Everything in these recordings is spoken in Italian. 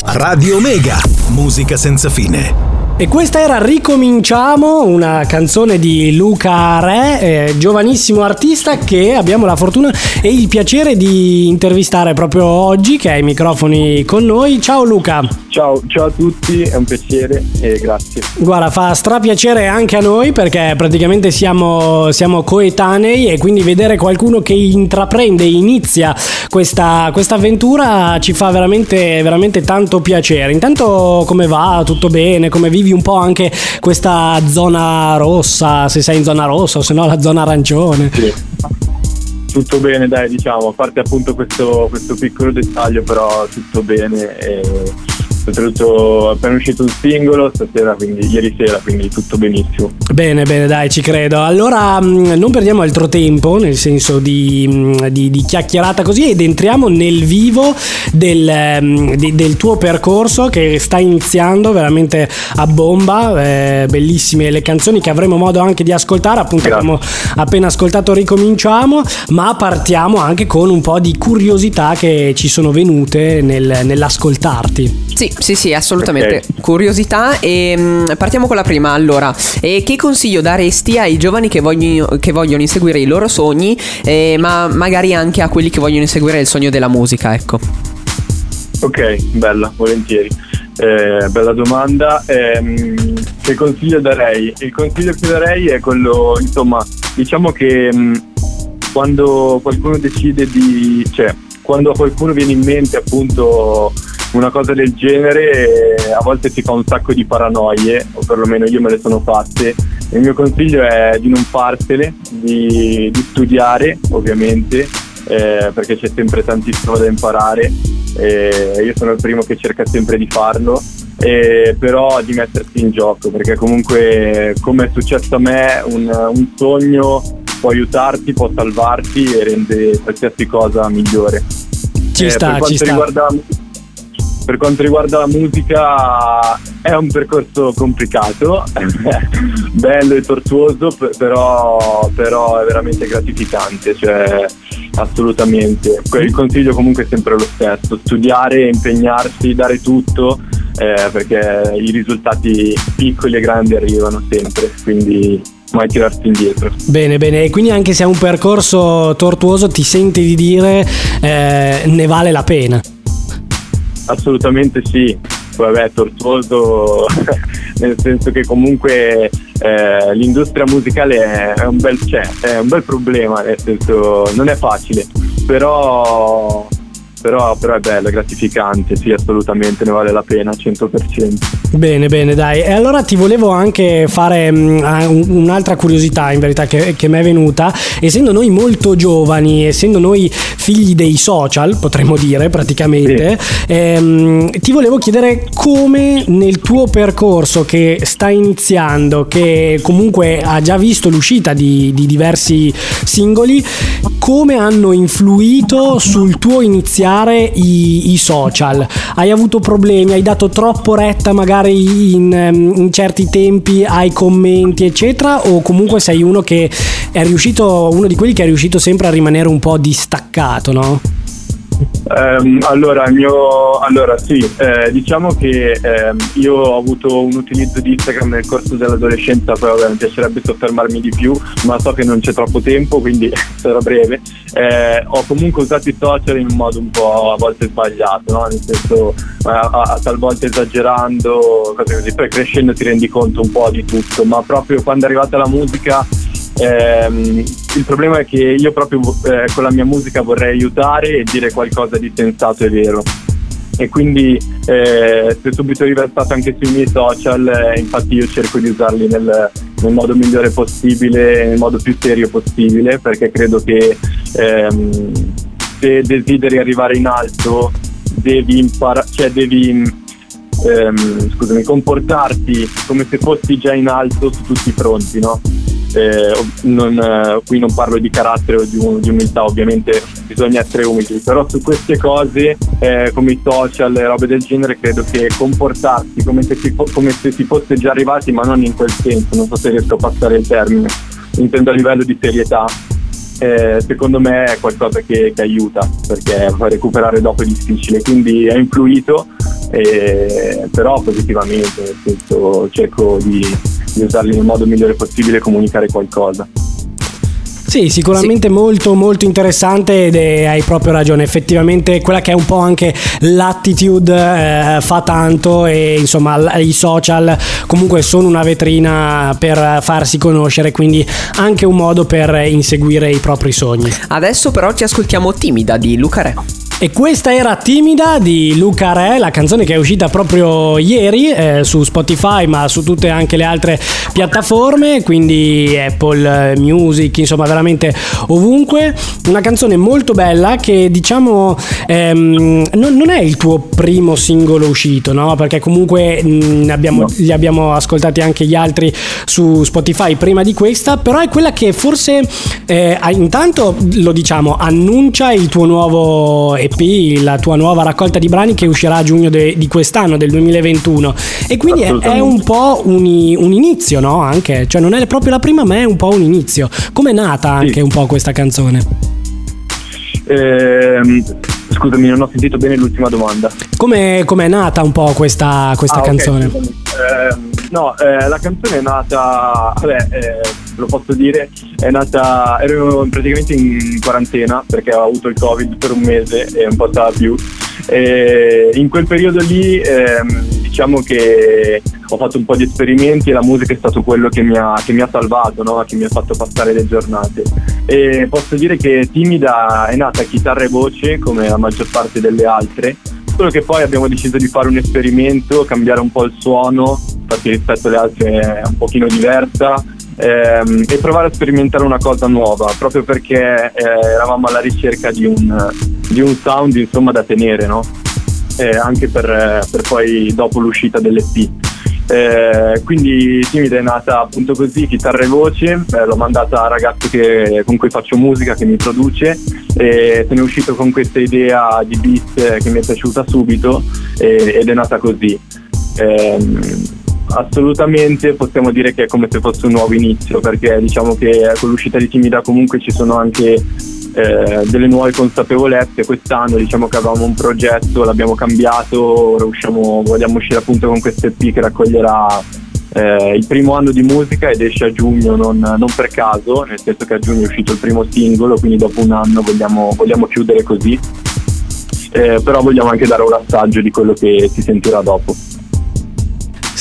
Radio Mega, musica senza fine. E questa era Ricominciamo, una canzone di Luca Re, eh, giovanissimo artista che abbiamo la fortuna e il piacere di intervistare proprio oggi, che ha i microfoni con noi. Ciao Luca. Ciao, ciao a tutti, è un piacere e grazie. Guarda, fa strapiacere anche a noi perché praticamente siamo, siamo coetanei e quindi vedere qualcuno che intraprende, inizia questa, questa avventura ci fa veramente, veramente tanto piacere. Intanto come va? Tutto bene? Come vivi un po' anche questa zona rossa, se sei in zona rossa o se no la zona arancione? Sì. Tutto bene, dai, diciamo, a parte appunto questo, questo piccolo dettaglio, però tutto bene. E Oltretutto appena uscito un singolo stasera, quindi ieri sera, quindi tutto benissimo. Bene, bene, dai, ci credo. Allora mm, non perdiamo altro tempo, nel senso di, mm, di, di chiacchierata così, ed entriamo nel vivo del, mm, di, del, tuo percorso che sta iniziando veramente a bomba. Eh, bellissime le canzoni che avremo modo anche di ascoltare. Appunto, Grazie. abbiamo appena ascoltato Ricominciamo, ma partiamo anche con un po' di curiosità che ci sono venute nel, nell'ascoltarti. Sì, sì, sì, assolutamente. Okay. Curiosità e mh, mm, partiamo con la prima. Allora, eh, che consiglio daresti ai giovani che vogliono, che vogliono inseguire i loro sogni, eh, ma magari anche a quelli che vogliono inseguire il sogno della musica, ecco. Ok, bella, volentieri. Eh, bella domanda. Ehm, che consiglio darei? Il consiglio che darei è quello, insomma, diciamo che mh, mm, quando qualcuno decide di... cioè, quando a qualcuno viene in mente appunto una cosa del genere a volte si fa un sacco di paranoie, o perlomeno io me le sono fatte. Il mio consiglio è di non farsele, di, di studiare ovviamente, eh, perché c'è sempre tantissimo da imparare. Eh, io sono il primo che cerca sempre di farlo, eh, però di mettersi in gioco, perché comunque come è successo a me, un, un sogno può aiutarti, può salvarti e rende qualsiasi cosa migliore. Ci eh, sta, per ci sta. Per quanto riguarda la musica è un percorso complicato, bello e tortuoso, però, però, è veramente gratificante, cioè assolutamente. Il consiglio comunque è sempre lo stesso, studiare, impegnarsi, dare tutto, eh, perché i risultati piccoli e grandi arrivano sempre, quindi mai tirarsi indietro. Bene, bene, e quindi anche se è un percorso tortuoso ti senti di dire eh, ne vale la pena? Assolutamente sì, poi vabbè tortuoso nel senso che comunque eh, l'industria musicale è un, bel, cioè, è un bel problema, nel senso non è facile, però però, però, è bello, è gratificante, sì, assolutamente ne vale la pena, 100%. Bene, bene, dai. E allora ti volevo anche fare um, un'altra curiosità, in verità, che, che mi è venuta. Essendo noi molto giovani, essendo noi figli dei social, potremmo dire praticamente, sì. ehm, ti volevo chiedere come nel tuo percorso che sta iniziando, che comunque ha già visto l'uscita di, di diversi singoli, come hanno influito sul tuo utilizzare i, i, social? Hai avuto problemi? Hai dato troppo retta magari in, ehm, in, certi tempi ai commenti, eccetera? O comunque sei uno che è riuscito, uno di quelli che è riuscito sempre a rimanere un po' distaccato, no? Um, allora, mio, allora, sì, eh, diciamo che eh, io ho avuto un utilizzo di Instagram nel corso dell'adolescenza, poi vabbè, mi piacerebbe soffermarmi di più, ma so che non c'è troppo tempo, quindi sarà breve. Eh, ho comunque usato i social in un modo un po' a volte sbagliato, no? nel senso a, a, talvolta esagerando, cose così. Poi crescendo ti rendi conto un po' di tutto, ma proprio quando è arrivata la musica Ehm, il problema è che io proprio eh, con la mia musica vorrei aiutare e dire qualcosa di sensato e vero. E quindi eh, si è subito riversato anche sui miei social, eh, infatti io cerco di usarli nel, nel, modo migliore possibile, nel modo più serio possibile, perché credo che ehm, se desideri arrivare in alto devi imparare, cioè devi ehm, scusami, comportarti come se fossi già in alto su tutti i fronti, no? Eh, non, eh, qui non parlo di carattere o di, di, umiltà, ovviamente bisogna essere umili, però su queste cose eh, come i social e robe del genere credo che comportarsi come se, si, come se si fosse già arrivati, ma non in quel senso, non so se riesco a passare il termine, intendo a livello di serietà. Eh, secondo me è qualcosa che, che, aiuta perché recuperare dopo è difficile, quindi ha influito e, però positivamente, nel senso cerco di, di usarli nel modo migliore possibile e comunicare qualcosa. Sì, sicuramente sì. molto molto interessante ed è, hai proprio ragione, effettivamente quella che è un po' anche l'attitude eh, fa tanto e insomma i social comunque sono una vetrina per farsi conoscere, quindi anche un modo per inseguire i propri sogni. Adesso però ci ascoltiamo Timida di Luca Re. E questa era Timida di Luca Re, la canzone che è uscita proprio ieri eh, su Spotify, ma su tutte anche le altre piattaforme, quindi Apple Music, insomma veramente ovunque. Una canzone molto bella che diciamo ehm, non, non, è il tuo primo singolo uscito, no? Perché comunque mh, abbiamo, no. li abbiamo ascoltati anche gli altri su Spotify prima di questa, però è quella che forse eh, intanto lo diciamo annuncia il tuo nuovo EP EP, la tua nuova raccolta di brani che uscirà a giugno de- di quest'anno, del 2021. E quindi è, è un po' un, un, inizio, no? Anche, cioè non è proprio la prima, ma è un po' un inizio. Come è nata anche sì. un po' questa canzone? Ehm, scusami, non ho sentito bene l'ultima domanda. Come è nata un po' questa, questa ah, canzone? Okay, eh, no, eh, la canzone è nata, vabbè, eh, lo posso dire, è nata, ero praticamente in quarantena perché ho avuto il covid per un mese e un po' stava più. E in quel periodo lì ehm, diciamo che ho fatto un po' di esperimenti e la musica è stato quello che mi ha, che mi ha salvato, no? che mi ha fatto passare le giornate. E posso dire che Timida è nata chitarra e voce come la maggior parte delle altre, solo che poi abbiamo deciso di fare un esperimento, cambiare un po' il suono, infatti rispetto alle altre è un pochino diversa, ehm, e provare a sperimentare una cosa nuova, proprio perché eh, eravamo alla ricerca di un, di un sound insomma, da tenere, no? eh, anche per, per, poi dopo l'uscita dell'EP. Eh, quindi Timida è nata appunto così, chitarra e voce, eh, l'ho mandata al ragazzo che, con cui faccio musica, che mi produce e se ne è uscito con questa idea di beat che mi è piaciuta subito ed è nata così. Eh, assolutamente possiamo dire che è come se fosse un nuovo inizio perché diciamo che con l'uscita di Timida comunque ci sono anche eh, delle nuove consapevolezze. Quest'anno diciamo che avevamo un progetto l'abbiamo cambiato ora usciamo, vogliamo uscire appunto con questo EP che raccoglierà eh, il primo anno di musica ed esce a giugno non, non, per caso nel senso che a giugno è uscito il primo singolo quindi dopo un anno vogliamo, vogliamo chiudere così. Eh, però vogliamo anche dare un assaggio di quello che si sentirà dopo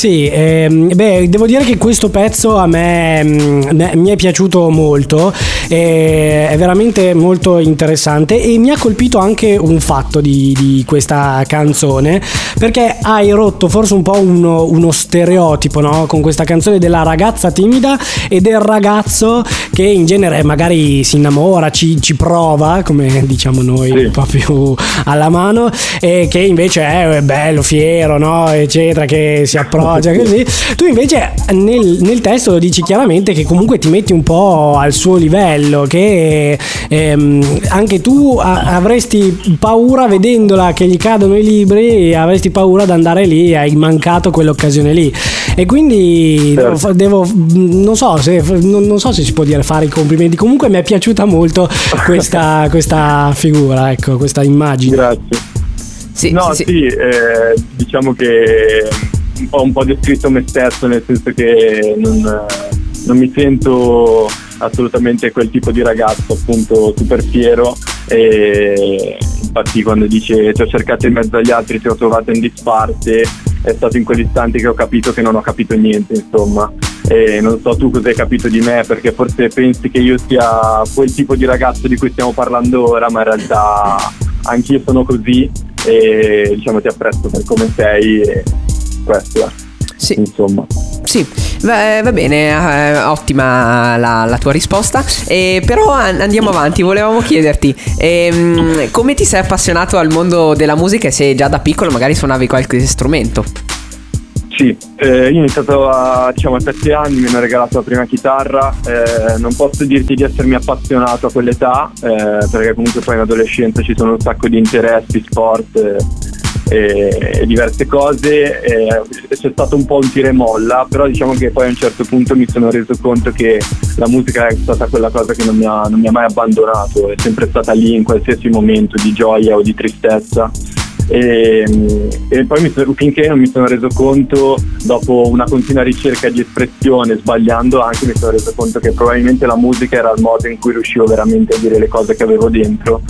sì, ehm, beh, devo dire che questo pezzo a me, mm, me mi è piaciuto molto, eh, è veramente molto interessante e mi ha colpito anche un fatto di, di questa canzone, perché hai rotto forse un po' uno, uno stereotipo no? con questa canzone della ragazza timida e del ragazzo che in genere magari si innamora, ci, ci prova, come diciamo noi, sì. un po' più alla mano, e che invece è bello, fiero, no? eccetera, che si approccia Foggia, così. Tu invece nel, nel, testo lo dici chiaramente che comunque ti metti un po' al suo livello, che ehm, anche tu a- avresti paura vedendola che gli cadono i libri, avresti paura di andare lì, hai mancato quell'occasione lì. E quindi certo. devo, non, so se, non, non, so se si può dire fare i complimenti, comunque mi è piaciuta molto questa, questa figura, ecco, questa immagine. Grazie. Sì, no, sì, sì eh, diciamo che ho un po' descritto me stesso, nel senso che non, non mi sento assolutamente quel tipo di ragazzo appunto super fiero. E infatti quando dice ti ho cercato in mezzo agli altri ti ho trovato in disparte è stato in quell'istante che ho capito che non ho capito niente insomma. E non so tu cosa hai capito di me perché forse pensi che io sia quel tipo di ragazzo di cui stiamo parlando ora ma in realtà anch'io sono così e diciamo ti apprezzo per come sei e questo è. Sì. Insomma. Sì, va, va bene, eh, ottima la, la, tua risposta. Eh, però andiamo avanti, volevamo chiederti eh, come ti sei appassionato al mondo della musica e se già da piccolo magari suonavi qualche strumento. Sì, eh, io ho iniziato a, diciamo, a 7 anni, mi hanno regalato la prima chitarra, eh, non posso dirti di essermi appassionato a quell'età, eh, perché comunque poi in adolescenza ci sono un sacco di interessi, sport e, diverse cose, e c'è stato un po' un tira e molla, però diciamo che poi a un certo punto mi sono reso conto che la musica è stata quella cosa che non mi ha, non mi ha mai abbandonato, è sempre stata lì in qualsiasi momento di gioia o di tristezza e, e poi mi, finché non mi sono reso conto, dopo una continua ricerca di espressione, sbagliando anche, mi sono reso conto che probabilmente la musica era il modo in cui riuscivo veramente a dire le cose che avevo dentro.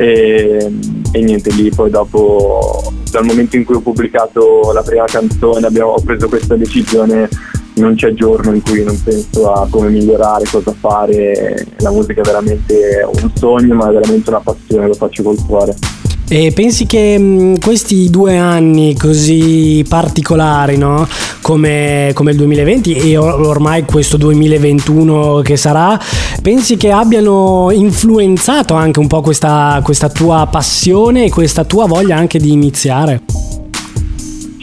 E, e niente lì, poi dopo, dal momento in cui ho pubblicato la prima canzone, abbiamo, ho preso questa decisione non c'è giorno in cui non penso a come migliorare, cosa fare. La musica è veramente un sogno, ma è veramente una passione, lo faccio col cuore. E pensi che mh, mm, questi due anni così particolari, no? come, come, il 2020 e ormai questo 2021 che sarà, pensi che abbiano influenzato anche un po' questa, questa tua passione e questa tua voglia anche di iniziare?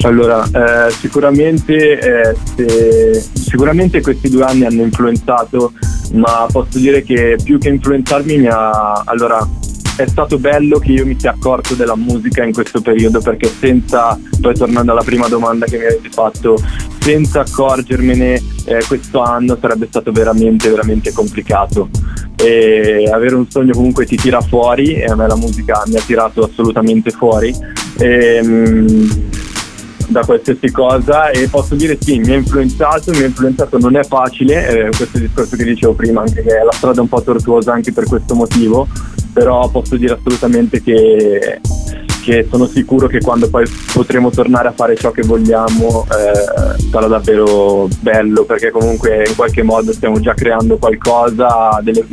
Allora, eh, sicuramente, eh, se, sicuramente questi due anni hanno influenzato, ma posso dire che più che influenzarmi mi ha... Allora, è stato bello che io mi sia accorto della musica in questo periodo perché senza, poi tornando alla prima domanda che mi avete fatto, senza accorgermene eh, questo anno sarebbe stato veramente veramente complicato. E avere un sogno comunque ti tira fuori e a me la musica mi ha tirato assolutamente fuori. E, mh, da qualsiasi cosa e posso dire sì, mi ha influenzato, mi ha influenzato, non è facile, eh, questo discorso che dicevo prima, anche che la strada un po' tortuosa anche per questo motivo, però posso dire assolutamente che, che sono sicuro che quando poi potremo tornare a fare ciò che vogliamo eh, sarà davvero bello perché comunque in qualche modo stiamo già creando qualcosa, delle,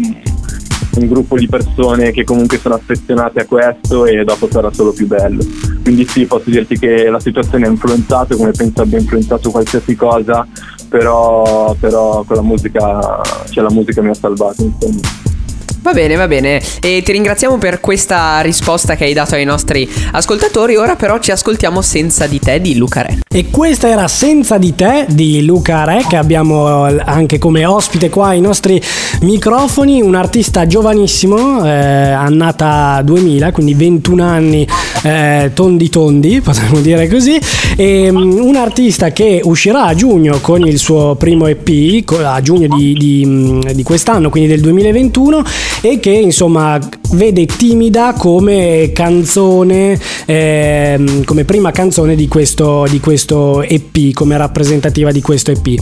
un gruppo di persone che comunque sono affezionate a questo e dopo sarà solo più bello. Quindi sì, posso dirti che la situazione ha influenzato, come penso abbia influenzato qualsiasi cosa, però, però con la musica, cioè la musica mi ha salvato insomma. Va bene, va bene. E ti ringraziamo per questa risposta che hai dato ai nostri ascoltatori. Ora però ci ascoltiamo Senza di te di Luca Re. E questa era Senza di te di Luca Re che abbiamo anche come ospite qua ai nostri microfoni, un artista giovanissimo, eh, annata 2000, quindi 21 anni eh, tondi tondi, potremmo dire così, e um, un artista che uscirà a giugno con il suo primo EP, a giugno di, di, di quest'anno, quindi del 2021 e che insomma vede timida come canzone, eh, come prima canzone di questo, di questo EP, come rappresentativa di questo EP.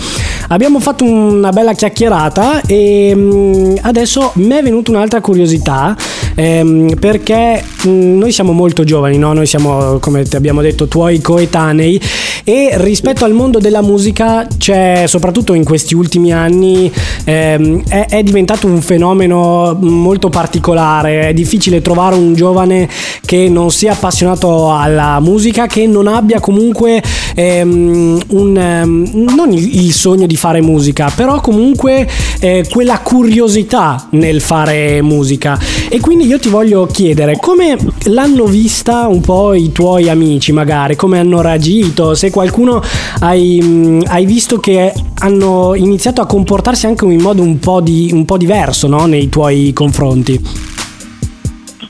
Abbiamo fatto una bella chiacchierata e mm, adesso mi è venuta un'altra curiosità ehm, perché mm, noi siamo molto giovani, no? noi siamo come ti abbiamo detto tuoi coetanei e rispetto al mondo della musica c'è soprattutto in questi ultimi anni ehm, è, è diventato un fenomeno molto particolare, è difficile trovare un giovane che non sia appassionato alla musica, che non abbia comunque ehm, un, ehm, non il, sogno di fare musica, però comunque eh, quella curiosità nel fare musica. E quindi io ti voglio chiedere come l'hanno vista un po' i tuoi amici magari, come hanno reagito, se qualcuno hai, hai visto che hanno iniziato a comportarsi anche in modo un po', di, un po diverso no? nei tuoi confronti.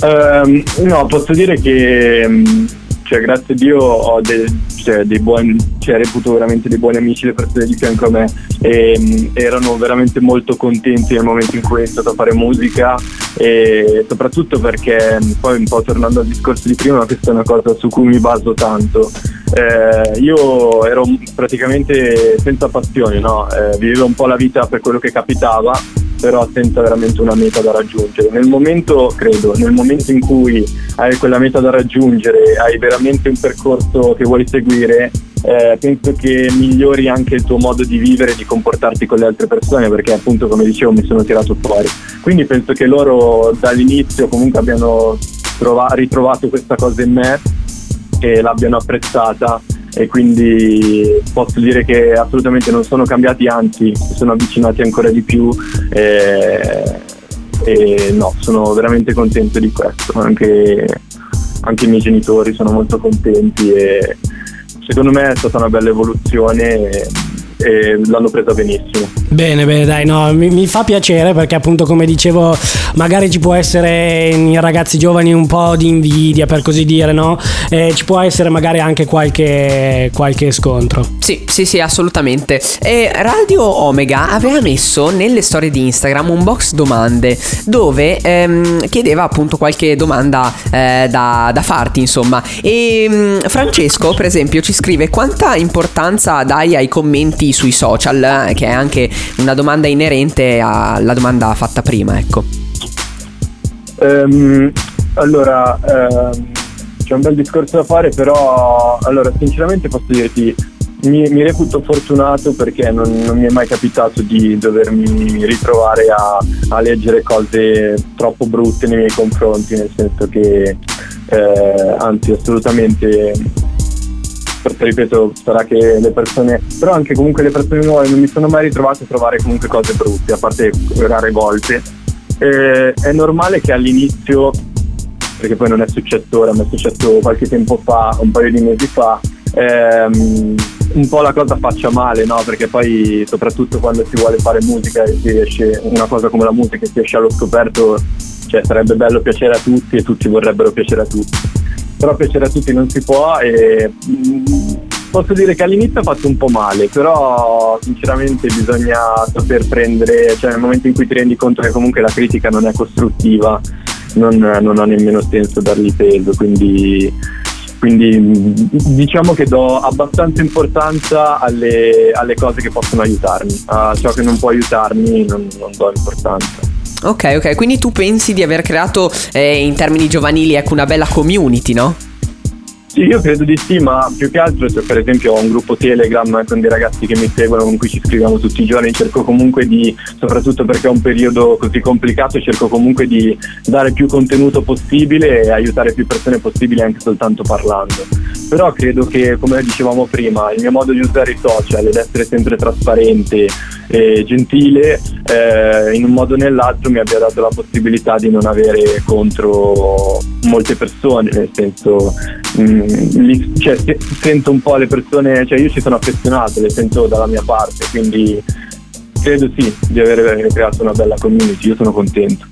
Um, no, posso dire che cioè, grazie a Dio ho de, cioè, dei buoni, cioè, reputo veramente dei buoni amici le persone di fianco a me e um, erano veramente molto contenti nel momento in cui ho iniziato a fare musica e soprattutto perché poi un po' tornando al discorso di prima questa è una cosa su cui mi baso tanto eh, io ero praticamente senza passione, no? eh, vivevo un po' la vita per quello che capitava, però senza veramente una meta da raggiungere. Nel momento, credo, nel momento in cui hai quella meta da raggiungere, hai veramente un percorso che vuoi seguire, eh, penso che migliori anche il tuo modo di vivere e di comportarti con le altre persone, perché appunto come dicevo mi sono tirato fuori. Quindi penso che loro dall'inizio comunque abbiano trova- ritrovato questa cosa in me che l'abbiano apprezzata e quindi posso dire che assolutamente non sono cambiati, anzi si sono avvicinati ancora di più e, e no, sono veramente contento di questo, anche, anche, i miei genitori sono molto contenti e secondo me è stata una bella evoluzione e, e l'hanno presa benissimo. Bene, bene, dai, no, mi, mi, fa piacere perché appunto come dicevo magari ci può essere in ragazzi giovani un po' di invidia per così dire, no? Eh, ci può essere magari anche qualche, qualche scontro. Sì, sì, sì, assolutamente. E Radio Omega aveva messo nelle storie di Instagram un box domande dove ehm, chiedeva appunto qualche domanda eh, da, da, farti, insomma. E mm, Francesco, per esempio, ci scrive quanta importanza dai ai commenti sui social, eh, che è anche una domanda inerente alla domanda fatta prima, ecco. Um, allora, um, c'è un bel discorso da fare, però allora, sinceramente posso dirti, mi, mi reputo fortunato perché non, non, mi è mai capitato di dovermi ritrovare a, a, leggere cose troppo brutte nei miei confronti, nel senso che eh, anzi assolutamente ripeto, sarà che le persone, però anche comunque le persone nuove non mi sono mai ritrovato a trovare comunque cose brutte, a parte rare volte. Eh, è normale che all'inizio, perché poi non è successo ora, ma è successo qualche tempo fa, un paio di mesi fa, ehm, un po' la cosa faccia male, no? Perché poi soprattutto quando si vuole fare musica e si esce una cosa come la musica si esce allo scoperto, cioè sarebbe bello piacere a tutti e tutti vorrebbero piacere a tutti però piacere a tutti non si può e mm, posso dire che all'inizio ha fatto un po' male, però sinceramente bisogna saper prendere, cioè nel momento in cui ti rendi conto che comunque la critica non è costruttiva, non, non ha nemmeno senso dargli peso, quindi, quindi mm, diciamo che do abbastanza importanza alle, alle, cose che possono aiutarmi, a ciò che non può aiutarmi non, non do importanza. Ok, ok, quindi tu pensi di aver creato eh, in termini giovanili ecco, una bella community, no? Sì, io credo di sì, ma più che altro cioè, per esempio ho un gruppo Telegram con dei ragazzi che mi seguono, con cui ci scriviamo tutti i giorni, cerco comunque di, soprattutto perché è un periodo così complicato, cerco comunque di dare più contenuto possibile e aiutare più persone possibili anche soltanto parlando. Però credo che, come dicevamo prima, il mio modo di usare i social ed essere sempre trasparente e gentile, eh, in un modo o nell'altro mi abbia dato la possibilità di non avere contro molte persone, nel senso mh, mm, li, cioè, sento un po' le persone, cioè io ci sono affezionato, le sento dalla mia parte, quindi credo sì di aver creato una bella community, io sono contento.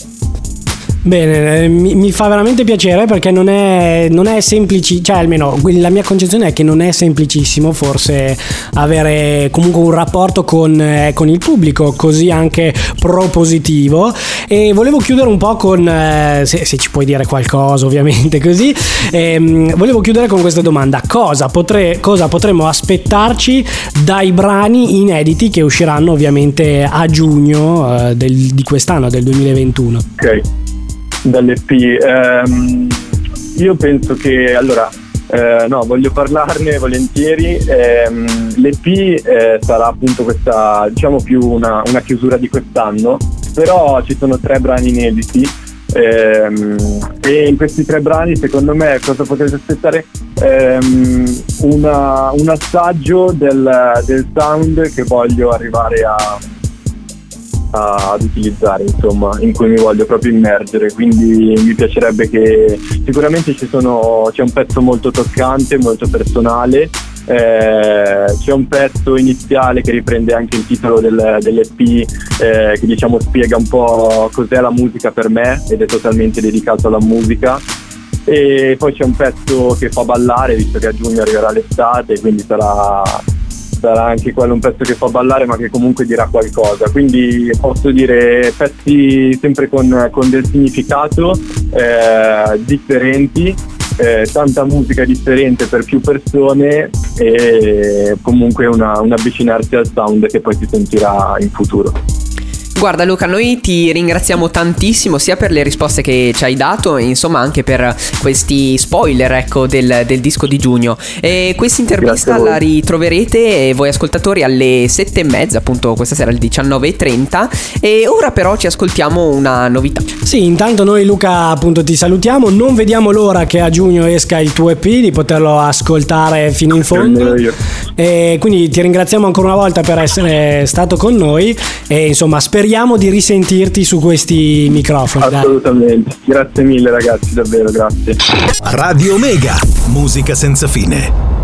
Bene, eh, mi, mi, fa veramente piacere perché non è, non è semplice, cioè almeno la mia concezione è che non è semplicissimo forse avere comunque un rapporto con, eh, con il pubblico così anche propositivo. E volevo chiudere un po' con, eh, se, se, ci puoi dire qualcosa ovviamente così, ehm, volevo chiudere con questa domanda, cosa, potre, cosa potremmo aspettarci dai brani inediti che usciranno ovviamente a giugno eh, del, di quest'anno, del 2021? Ok dall'EP. Ehm, io penso che allora eh, no, voglio parlarne volentieri. Ehm, L'EP eh, sarà appunto questa, diciamo più una, una, chiusura di quest'anno, però ci sono tre brani inediti. Ehm, e in questi tre brani, secondo me, cosa potete aspettare? Ehm, una, un assaggio del, del sound che voglio arrivare a, ad utilizzare, insomma, in cui mi voglio proprio immergere. Quindi mi piacerebbe che sicuramente sono, c'è un pezzo molto toccante, molto personale. Eh, c'è un pezzo iniziale che riprende anche il titolo del, dell'EP eh, che diciamo spiega un po' cos'è la musica per me ed è totalmente dedicato alla musica e poi c'è un pezzo che fa ballare visto che a giugno arriverà l'estate quindi sarà sarà anche quello un pezzo che fa ballare ma che comunque dirà qualcosa quindi posso dire pezzi sempre con, con del significato eh, differenti eh, tanta musica differente per più persone e comunque una, un avvicinarsi al sound che poi si sentirà in futuro. Guarda Luca, noi ti ringraziamo tantissimo sia per le risposte che ci hai dato e insomma anche per questi spoiler ecco, del, del disco di giugno. E questa intervista la ritroverete voi ascoltatori alle sette e mezza, appunto questa sera alle 19.30 e ora però ci ascoltiamo una novità. Sì, intanto noi Luca appunto ti salutiamo, non vediamo l'ora che a giugno esca il tuo EP, di poterlo ascoltare fino in fondo. E quindi ti ringraziamo ancora una volta per essere stato con noi e insomma speriamo speriamo di risentirti su questi microfoni. Assolutamente. Dai. Grazie mille ragazzi, davvero grazie. Radio Omega, musica senza fine.